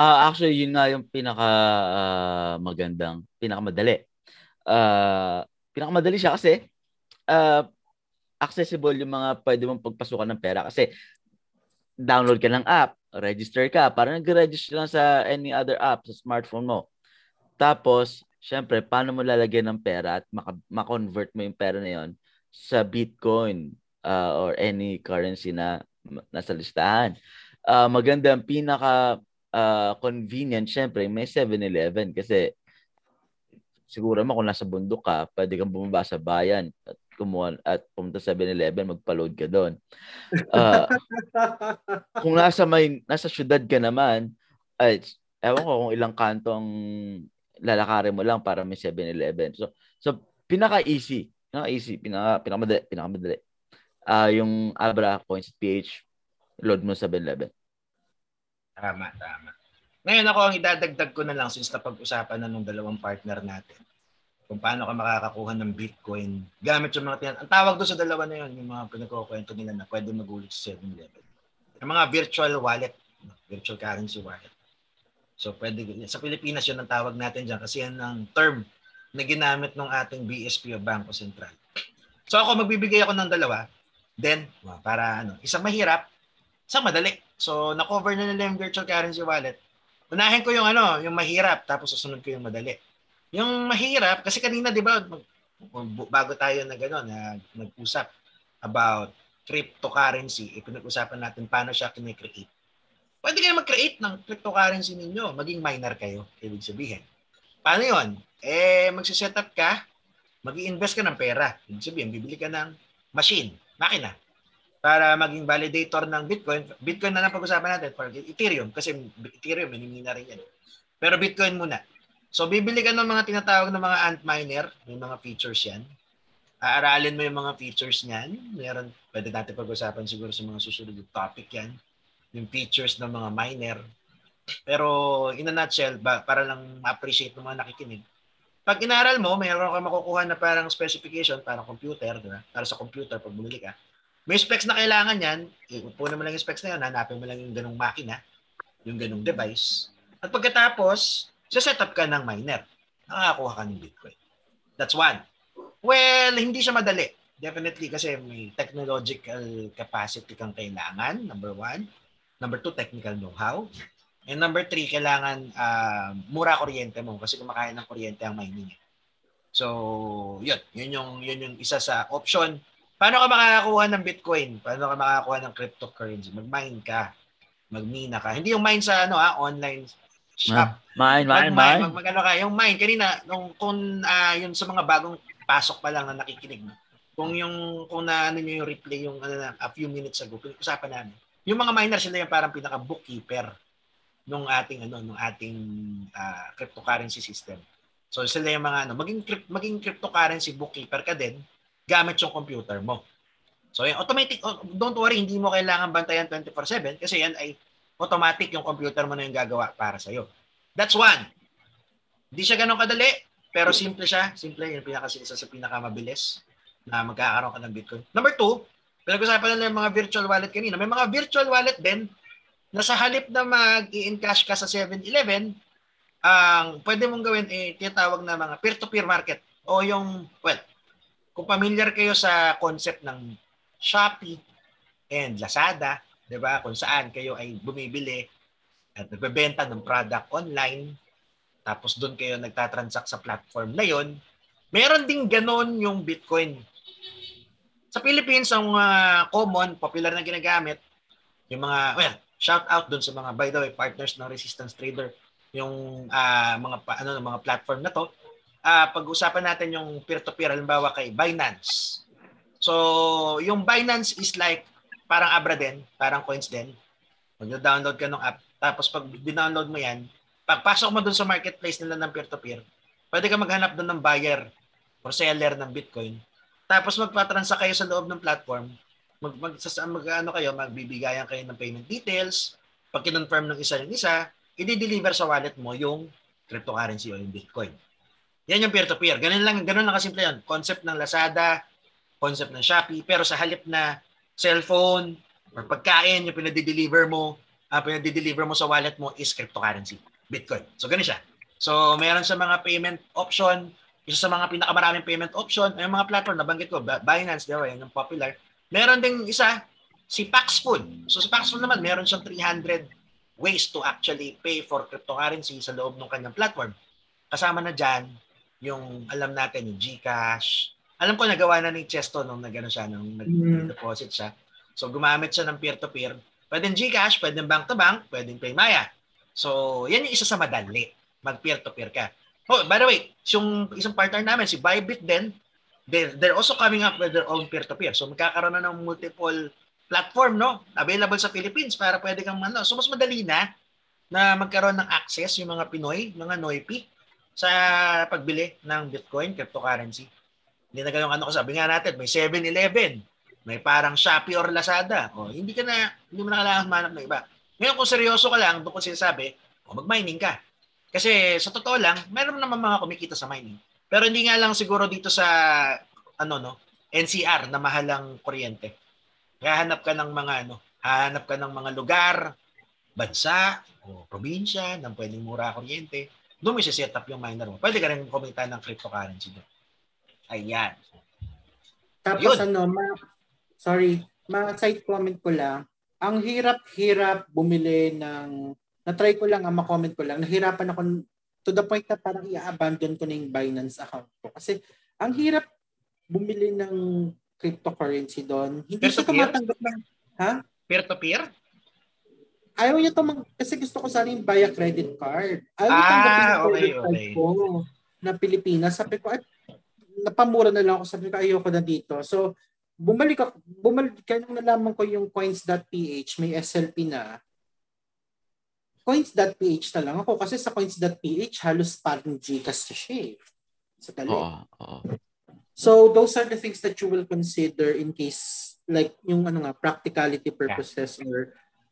Uh, actually, yun nga yung pinaka uh, magandang, pinakamadali. Uh, pinakamadali siya kasi uh, accessible yung mga pwede mong pagpasukan ng pera kasi download ka ng app, register ka, para nag-register lang sa any other app sa smartphone mo. Tapos, syempre, paano mo lalagyan ng pera at ma-convert mo yung pera na yon sa Bitcoin uh, or any currency na nasa listahan. Uh, maganda, ang pinaka uh, convenient, syempre, may 7-Eleven kasi siguro mo kung nasa bundok ka, pwede kang bumaba sa bayan at kumuha at pumunta sa 7-Eleven, magpa-load ka doon. Uh, kung nasa may nasa syudad ka naman, ay ewan ko kung ilang kanto ang lalakarin mo lang para may 7-Eleven. So so pinaka-easy, pinaka-easy, pinaka pinakamadali, pinakamadali. Uh, yung Abra Coins PH load mo sa 7-Eleven. Tama, tama. Ngayon ako ang idadagdag ko na lang since napag-usapan na ng dalawang partner natin kung paano ka makakakuha ng Bitcoin gamit yung mga tiyan. Ang tawag doon sa dalawa na yun, yung mga pinagkukwento nila na pwede magulit sa 7-Eleven. Yung mga virtual wallet, virtual currency wallet. So pwede, sa Pilipinas yun ang tawag natin dyan kasi yan ang term na ginamit ng ating BSP o Bangko Sentral. So ako magbibigay ako ng dalawa. Then, para ano, isang mahirap, isang madali. So, na-cover na nila yung virtual currency wallet. Unahin ko yung ano, yung mahirap, tapos susunod ko yung madali. Yung mahirap, kasi kanina, di ba, bago tayo na gano'n, na nag-usap about cryptocurrency, ipinag-usapan natin paano siya kinikreate. Pwede kayo mag-create ng cryptocurrency ninyo, maging miner kayo, ibig sabihin. Paano yon? Eh, magsiset up ka, mag invest ka ng pera. Ibig sabihin, bibili ka ng machine, makina para maging validator ng Bitcoin. Bitcoin na lang pag-usapan natin for Ethereum kasi Ethereum minimina rin yan. Pero Bitcoin muna. So bibili ka ng mga tinatawag na mga Antminer, may mga features yan. Aaralin mo yung mga features niyan. Meron, pwede natin pag-usapan siguro sa mga susunod topic yan. Yung features ng mga miner. Pero in a nutshell, ba, para lang ma-appreciate ng mga nakikinig, pag inaral mo, mayroon ka makukuha na parang specification, parang computer, diba? para sa computer pag bumili ka May specs na kailangan yan, iupo mo lang yung specs na yun, hanapin mo lang yung ganong makina, yung ganong device. At pagkatapos, sa setup ka ng miner, nakakakuha ka ng Bitcoin. That's one. Well, hindi siya madali. Definitely kasi may technological capacity kang kailangan, number one. Number two, technical know-how. And number three, kailangan uh, mura kuryente mo kasi kumakain ng kuryente ang mining. So, yun. Yun yung, yun yung isa sa option. Paano ka makakakuha ng Bitcoin? Paano ka makakakuha ng cryptocurrency? Mag-mine ka. Magmina ka. Hindi yung mine sa ano ha, online shop. Mine, mine, mine. Mag, mag, ano ka, yung mine. Kanina, nung, kung uh, yun sa mga bagong pasok pa lang na nakikinig. Kung yung, kung na ano nyo yung replay yung ano, a few minutes ago, usapan namin. Yung mga miners, sila yung parang pinaka bookkeeper nung ating ano nung ating uh, cryptocurrency system. So sila yung mga ano, maging maging cryptocurrency bookkeeper ka din gamit yung computer mo. So yung automatic oh, don't worry, hindi mo kailangan bantayan 24/7 kasi yan ay automatic yung computer mo na yung gagawa para sa iyo. That's one. Hindi siya ganoon kadali, pero simple siya. Simple yung pinaka isa sa pinakamabilis na magkakaroon ka ng Bitcoin. Number two, pinag-usapan na yung mga virtual wallet kanina. May mga virtual wallet din na sa halip na mag-i-encash ka sa 7-Eleven, ang pwede mong gawin eh tinatawag na mga peer-to-peer market o yung well, kung familiar kayo sa concept ng Shopee and Lazada, 'di ba? Kung saan kayo ay bumibili at nagbebenta ng product online, tapos doon kayo nagtatransact sa platform na 'yon. Meron ding ganon yung Bitcoin. Sa Philippines, ang uh, common, popular na ginagamit, yung mga, well, shout out doon sa mga by the way partners ng Resistance Trader yung uh, mga ano mga platform na to uh, pag-usapan natin yung peer-to-peer halimbawa kay Binance so yung Binance is like parang Abra din parang coins din mag-download ka ng app tapos pag dinownload mo yan pagpasok mo doon sa marketplace nila ng peer-to-peer pwede ka maghanap doon ng buyer or seller ng Bitcoin tapos magpa-transact kayo sa loob ng platform mag, mag, mag ano kayo, magbibigayan kayo ng payment details. Pag kinonfirm ng isa yung isa, i-deliver sa wallet mo yung cryptocurrency o yung Bitcoin. Yan yung peer-to-peer. Ganun lang, ganun lang kasimple yan. Concept ng Lazada, concept ng Shopee, pero sa halip na cellphone or pagkain yung pinadi-deliver mo, uh, pinadi-deliver mo sa wallet mo is cryptocurrency, Bitcoin. So ganun siya. So meron sa mga payment option, isa sa mga pinakamaraming payment option, ay mga platform, nabanggit ko, Binance, di ba, yan yung popular. Meron ding isa, si Paxful. So si Paxful naman, meron siyang 300 ways to actually pay for cryptocurrency sa loob ng kanyang platform. Kasama na dyan, yung alam natin, yung GCash. Alam ko nagawa na ni Chesto nung nagano siya, nung nag-deposit siya. So gumamit siya ng peer-to-peer. Pwedeng GCash, pwedeng bank-to-bank, pwedeng PayMaya. So yan yung isa sa madali. Mag peer-to-peer ka. Oh, by the way, yung isang partner namin, si Bybit din, they're, they're also coming up with their own peer-to-peer. So magkakaroon na ng multiple platform no available sa Philippines para pwede kang ano. So mas madali na na magkaroon ng access yung mga Pinoy, mga Noipi sa pagbili ng Bitcoin, cryptocurrency. Na ganun ano ko sabi nga natin, may 7-Eleven, may parang Shopee or Lazada. O, hindi ka na, hindi mo na kailangan manap ng iba. Ngayon kung seryoso ka lang, doon ko sinasabi, o mag-mining ka. Kasi sa totoo lang, meron naman mga kumikita sa mining. Pero hindi nga lang siguro dito sa ano no, NCR na mahalang kuryente. Kaya hanap ka ng mga ano, hanap ka ng mga lugar, bansa o probinsya na pwedeng mura kuryente. Doon mo set up yung miner mo. Pwede ka rin kumita ng cryptocurrency doon. Ayan. Tapos Yun. ano, ma, sorry, ma-side comment ko lang. Ang hirap-hirap bumili ng na-try ko lang, ang ma-comment ko lang, nahirapan ako to the point na parang i-abandon ko na yung Binance account ko. Kasi ang hirap bumili ng cryptocurrency doon. Hindi siya tumatanggap ng... Ha? Peer-to-peer? Ayaw niya to mag... Kasi gusto ko sana yung buy a credit card. Ayaw ah, tanggapin yung okay, credit card ko na Pilipinas. Sabi ko, ay, napamura na lang ako. Sabi ko, ayoko na dito. So, bumalik ako, bumalik, kaya nung nalaman ko yung coins.ph, may SLP na, coins.ph na lang ako kasi sa coins.ph halos parang Gcash siya eh. Sa tali. Oo, oo. So those are the things that you will consider in case like yung ano nga practicality purposes yeah. or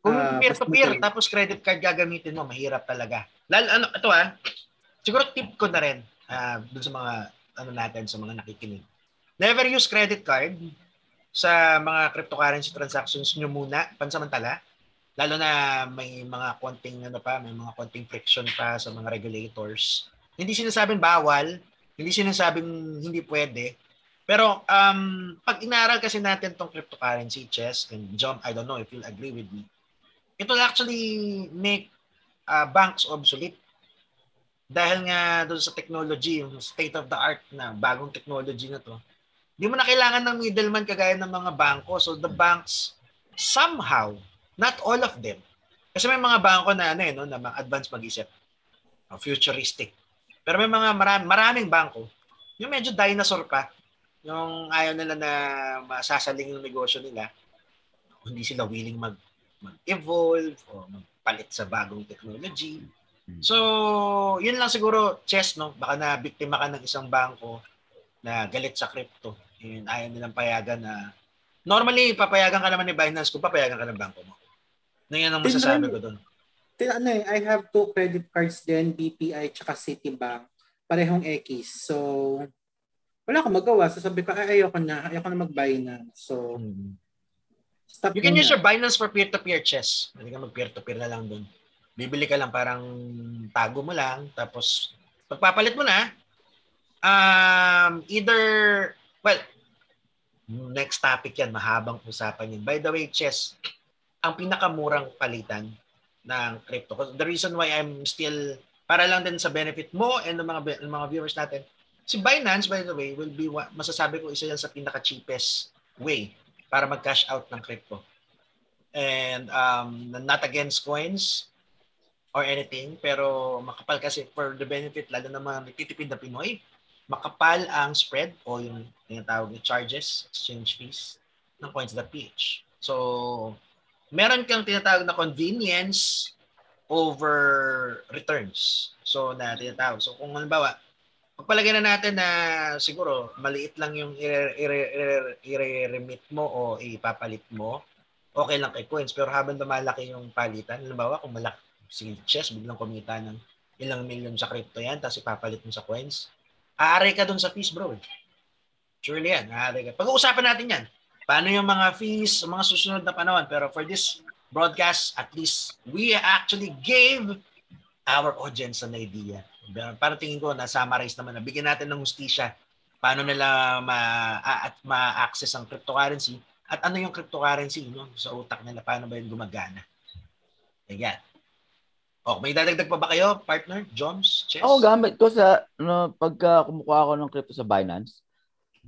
kung uh, peer to peer tapos credit card gagamitin mo mahirap talaga. Lalo ano ito ah. Siguro tip ko na rin uh, dun sa mga ano natin sa mga nakikinig. Never use credit card sa mga cryptocurrency transactions nyo muna, pansamantala. Lalo na may mga konting ano pa, may mga konting friction pa sa mga regulators. Hindi sinasabing bawal, hindi sinasabing hindi pwede. Pero um, pag inaral kasi natin tong cryptocurrency, chess, and John, I don't know if you'll agree with me, it will actually make uh, banks obsolete. Dahil nga doon sa technology, yung state of the art na bagong technology na to, hindi mo na kailangan ng middleman kagaya ng mga bangko. So the banks somehow Not all of them. Kasi may mga bangko na ano eh, no, na mga advanced mag-isip. Uh, futuristic. Pero may mga marami, maraming bangko, yung medyo dinosaur pa. Yung ayaw nila na masasaling yung negosyo nila. Hindi sila willing mag, mag-evolve o magpalit sa bagong technology. Hmm. So, yun lang siguro, chess, no? Baka na biktima ka ng isang bangko na galit sa crypto. Yun, ayaw nilang payagan na Normally, papayagan ka naman ni Binance kung papayagan ka ng bangko mo. Na yan ang masasabi ko doon. Ano eh, I have two credit cards din, BPI tsaka Citibank. Parehong X. So, wala akong magawa. So sabi ko, ay, ayoko na. Ayoko na mag-Binance. So, mm-hmm. stop You can use your Binance for peer-to-peer chess. Hindi ka mag-peer-to-peer na lang doon. Bibili ka lang parang tago mo lang. Tapos, pagpapalit mo na, um, either, well, next topic yan, mahabang usapan yan. By the way, chess, ang pinakamurang palitan ng crypto. The reason why I'm still para lang din sa benefit mo and ng mga ng mga viewers natin. Si Binance by the way will be masasabi ko isa yan sa pinaka cheapest way para mag-cash out ng crypto. And um, not against coins or anything, pero makapal kasi for the benefit lalo ng mga nagtitipid na Pinoy, makapal ang spread o yung tinatawag na charges, exchange fees ng coins.ph. So, meron kang tinatawag na convenience over returns. So, na tinatawag. So, kung halimbawa, pagpalagay na natin na siguro maliit lang yung i-remit mo o ipapalit mo, okay lang kay coins. Pero habang lumalaki yung palitan, halimbawa kung malaki, si chess, biglang kumita ng ilang milyon sa crypto yan, tapos ipapalit mo sa coins, aaray ka dun sa fees, bro. Surely yan, aaray ka. Pag-uusapan natin yan. Paano yung mga fees, mga susunod na panahon. Pero for this broadcast, at least we actually gave our audience an idea. Para tingin ko, na-summarize naman na bigyan natin ng hustisya paano nila ma- at ma-access ang cryptocurrency at ano yung cryptocurrency no? sa utak nila, paano ba yun gumagana. Ayan. Oh, may dadagdag pa ba kayo, partner? Joms? Chess? Oo, oh, gamit ko sa, no, pagka kumukuha ako ng crypto sa Binance,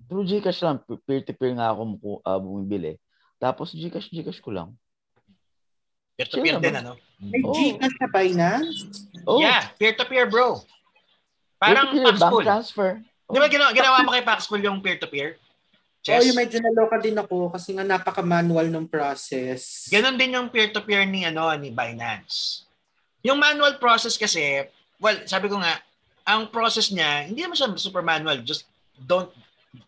Through Gcash lang, peer-to-peer nga ako uh, bumibili. Tapos Gcash, Gcash ko lang. Peer-to-peer din, ano? May oh. Gcash na Binance? Oh. Yeah, peer-to-peer, bro. Parang peer-to-peer, Paxful. Bank transfer. Oh. Di ba ginawa, ginawa mo kay Paxful yung peer-to-peer? Chess? Oh, yung medyo naloka din ako kasi nga napaka-manual ng process. Ganon din yung peer-to-peer ni, ano, ni Binance. Yung manual process kasi, well, sabi ko nga, ang process niya, hindi naman siya super manual. Just don't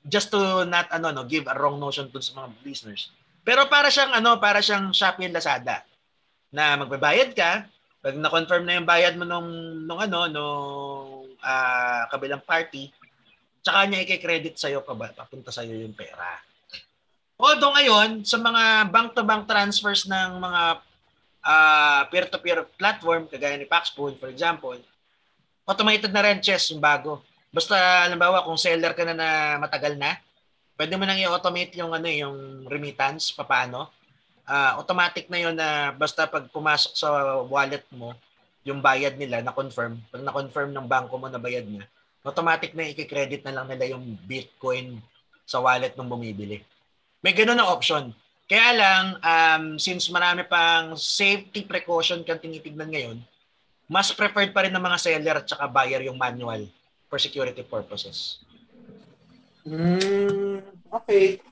just to not ano no give a wrong notion to sa mga listeners. Pero para siyang ano, para siyang Shopee and Lazada na magbabayad ka, pag na-confirm na yung bayad mo nung nung ano nung uh, kabilang party, tsaka niya i-credit sa iyo papunta sa iyo yung pera. Although ngayon, sa mga bank-to-bank transfers ng mga uh, peer-to-peer platform, kagaya ni Paxpool, for example, automated na rin chess yung bago. Basta, halimbawa, kung seller ka na na matagal na, pwede mo nang i-automate yung, ano, yung remittance, papaano. Uh, automatic na yun na basta pag pumasok sa wallet mo, yung bayad nila na-confirm, pag na-confirm ng bangko mo na bayad niya, automatic na i-credit na lang nila yung Bitcoin sa wallet ng bumibili. May ganun na option. Kaya lang, um, since marami pang safety precaution kang tinitignan ngayon, mas preferred pa rin ng mga seller at saka buyer yung manual for security purposes. Mm, okay.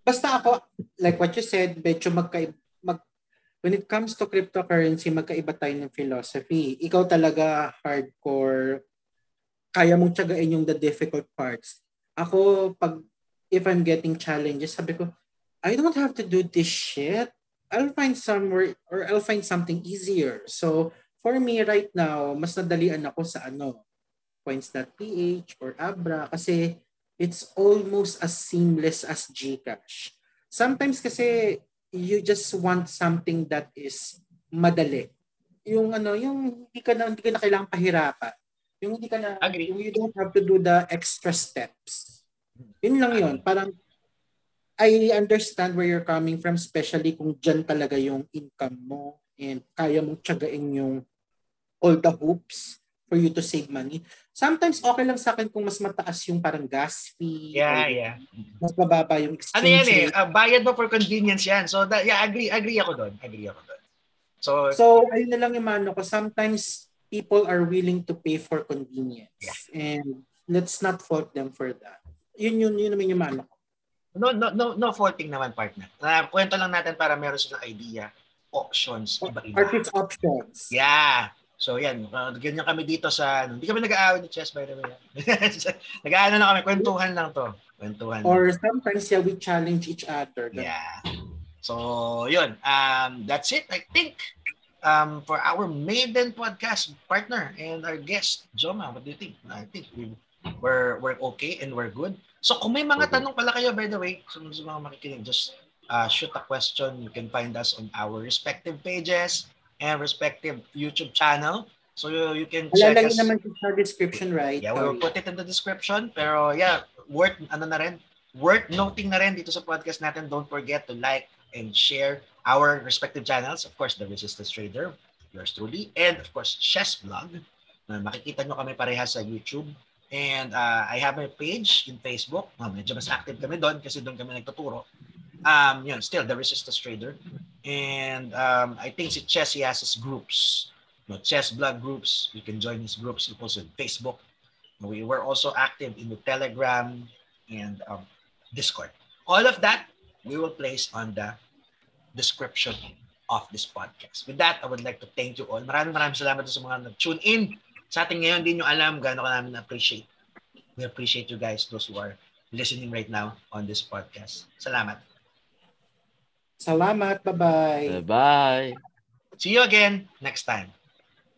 Basta ako, like what you said, medyo magka, mag, when it comes to cryptocurrency, magkaiba tayo ng philosophy. Ikaw talaga hardcore, kaya mong tiyagain yung the difficult parts. Ako, pag, if I'm getting challenges, sabi ko, I don't have to do this shit. I'll find somewhere, or I'll find something easier. So, for me right now, mas nadalian ako sa ano, points.ph or Abra kasi it's almost as seamless as GCash. sometimes kasi you just want something that is madali. Yung ano, yung hindi ka na hindi ka na kailangang pahirapan. Yung hindi ka na Agree. yung you don't have to do the extra steps. Yun lang yun. Parang I understand where you're coming from, especially kung dyan talaga yung income mo and kaya mong tiyagain yung all the hoops for you to save money. Sometimes okay lang sa akin kung mas mataas yung parang gas fee. Yeah, yeah. Mas bababa yung exchange Ano yan eh, uh, bayad mo for convenience yan. So, that, yeah, agree, agree ako doon. Agree ako doon. So, So, ayun na lang yung mano ko. Sometimes people are willing to pay for convenience. And let's not fault them for that. Yun yun, yun naman yung mano. No, no, no, no faulting naman, partner. Uh, kwento lang natin para meron silang idea. Options, iba-iba. Artist options. Yeah. So yan, uh, ganyan kami dito sa, ano, hindi kami nag-aaway ni Chess by the way. Nag-aano lang kami, kwentuhan lang to. Kwentuhan. lang. Or sometimes, yeah, we challenge each other. Yeah. So, yun. Um, that's it. I think um, for our maiden podcast partner and our guest, Joma, what do you think? I think we, we're, we're okay and we're good. So, kung may mga Okay. tanong pala kayo, by the way, sa, sa mga makikinig, just uh, shoot a question. You can find us on our respective pages and respective YouTube channel. So, you, you can check Alalagay us. naman sa description, right? Yeah, we will Sorry. put it in the description. Pero yeah, worth ano na rin, worth noting na rin dito sa podcast natin. Don't forget to like and share our respective channels. Of course, The Resistance Trader, yours truly, and of course, Chess Vlog. Na makikita nyo kami parehas sa YouTube. And uh, I have a page in Facebook. Uh, medyo mas active kami doon kasi doon kami nagtuturo. Um, yun, still, The Resistance Trader. And um, I think si Chess, he has his groups. No, Chess Vlog groups. You can join his groups also in Facebook. We were also active in the Telegram and um, Discord. All of that we will place on the description of this podcast. With that, I would like to thank you all. Maraming maraming salamat sa mga nag-tune in. Sa ating ngayon, din nyo alam gaano ka namin appreciate. We appreciate you guys, those who are listening right now on this podcast. Salamat. Salamat. Bye-bye. Bye-bye. See you again next time.